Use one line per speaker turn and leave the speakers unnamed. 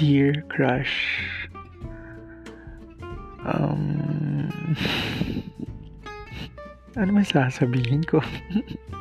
Dear crush. Um, ano man sasabihin ko?